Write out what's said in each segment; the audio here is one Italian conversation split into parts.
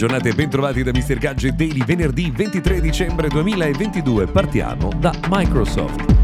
giornata e bentrovati da Mr. Gadget Daily venerdì 23 dicembre 2022. Partiamo da Microsoft.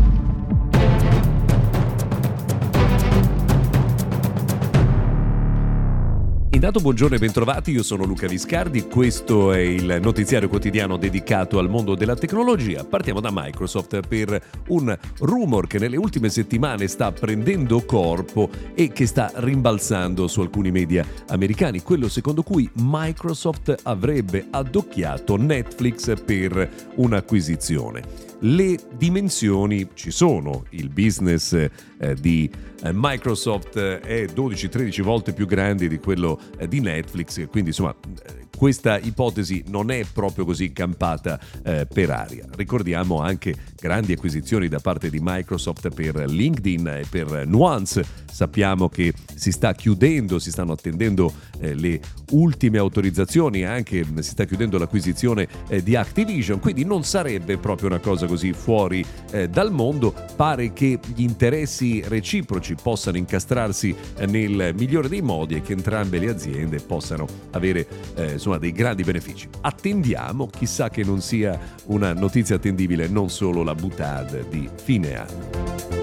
Intanto buongiorno e bentrovati, io sono Luca Viscardi, questo è il notiziario quotidiano dedicato al mondo della tecnologia. Partiamo da Microsoft per un rumor che nelle ultime settimane sta prendendo corpo e che sta rimbalzando su alcuni media americani, quello secondo cui Microsoft avrebbe addocchiato Netflix per un'acquisizione le dimensioni ci sono, il business eh, di eh, Microsoft è 12-13 volte più grande di quello eh, di Netflix, quindi insomma eh, questa ipotesi non è proprio così campata eh, per aria. Ricordiamo anche grandi acquisizioni da parte di Microsoft per LinkedIn e per Nuance. Sappiamo che si sta chiudendo, si stanno attendendo eh, le ultime autorizzazioni, anche si sta chiudendo l'acquisizione eh, di Activision, quindi non sarebbe proprio una cosa così fuori eh, dal mondo. Pare che gli interessi reciproci possano incastrarsi eh, nel migliore dei modi e che entrambe le aziende possano avere eh, insomma, dei grandi benefici. Attendiamo, chissà che non sia una notizia attendibile non solo la butade di fine anno.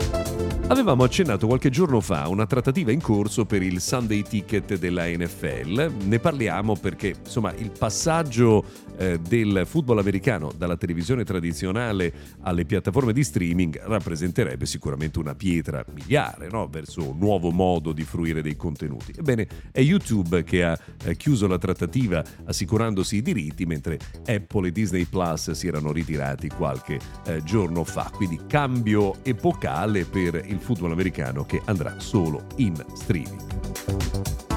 Avevamo accennato qualche giorno fa una trattativa in corso per il Sunday Ticket della NFL. Ne parliamo perché insomma il passaggio eh, del football americano dalla televisione tradizionale alle piattaforme di streaming rappresenterebbe sicuramente una pietra miliare no? verso un nuovo modo di fruire dei contenuti. Ebbene, è YouTube che ha eh, chiuso la trattativa assicurandosi i diritti mentre Apple e Disney Plus si erano ritirati qualche eh, giorno fa. Quindi cambio epocale per il football americano che andrà solo in streaming.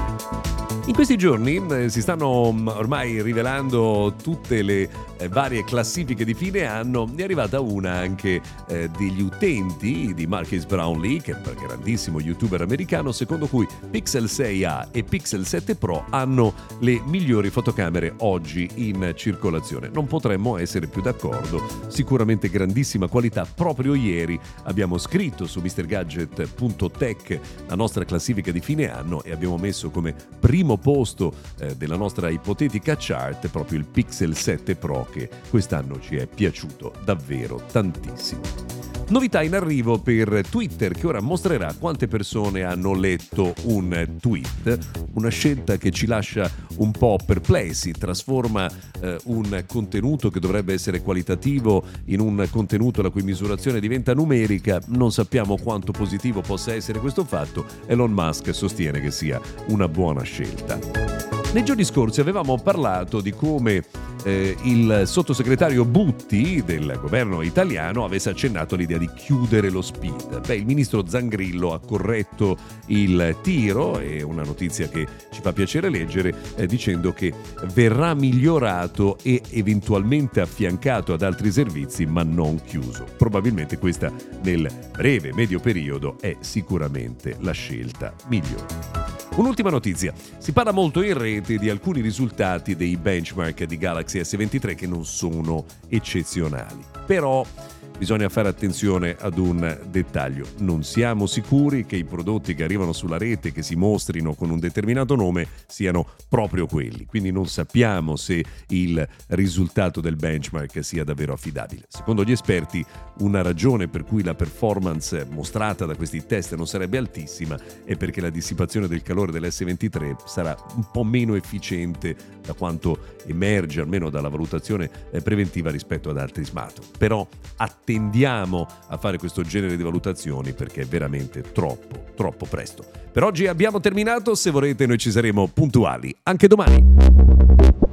In questi giorni eh, si stanno mm, ormai rivelando tutte le eh, varie classifiche di fine anno. È arrivata una anche eh, degli utenti di Marcus Brownlee, che è un grandissimo youtuber americano, secondo cui Pixel 6a e Pixel 7 Pro hanno le migliori fotocamere oggi in circolazione. Non potremmo essere più d'accordo. Sicuramente grandissima qualità. Proprio ieri abbiamo scritto su MrGadget.tech la nostra classifica di fine anno e abbiamo messo come primo posto eh, della nostra ipotetica chart proprio il Pixel 7 Pro che quest'anno ci è piaciuto davvero tantissimo. Novità in arrivo per Twitter che ora mostrerà quante persone hanno letto un tweet, una scelta che ci lascia un po' perplessi, trasforma eh, un contenuto che dovrebbe essere qualitativo in un contenuto la cui misurazione diventa numerica, non sappiamo quanto positivo possa essere questo fatto, Elon Musk sostiene che sia una buona scelta. Nei giorni scorsi avevamo parlato di come eh, il sottosegretario Butti del governo italiano avesse accennato l'idea di chiudere lo speed. Beh, il ministro Zangrillo ha corretto il tiro, è una notizia che ci fa piacere leggere, eh, dicendo che verrà migliorato e eventualmente affiancato ad altri servizi, ma non chiuso. Probabilmente questa nel breve medio periodo è sicuramente la scelta migliore. Un'ultima notizia. Si parla molto in rete di alcuni risultati dei benchmark di Galaxy S23 che non sono eccezionali. Però Bisogna fare attenzione ad un dettaglio. Non siamo sicuri che i prodotti che arrivano sulla rete, che si mostrino con un determinato nome, siano proprio quelli. Quindi non sappiamo se il risultato del benchmark sia davvero affidabile. Secondo gli esperti, una ragione per cui la performance mostrata da questi test non sarebbe altissima è perché la dissipazione del calore dell'S23 sarà un po' meno efficiente da quanto emerge almeno dalla valutazione eh, preventiva rispetto ad altri smartphone. Però attenzione tendiamo a fare questo genere di valutazioni perché è veramente troppo, troppo presto. Per oggi abbiamo terminato, se vorrete noi ci saremo puntuali anche domani.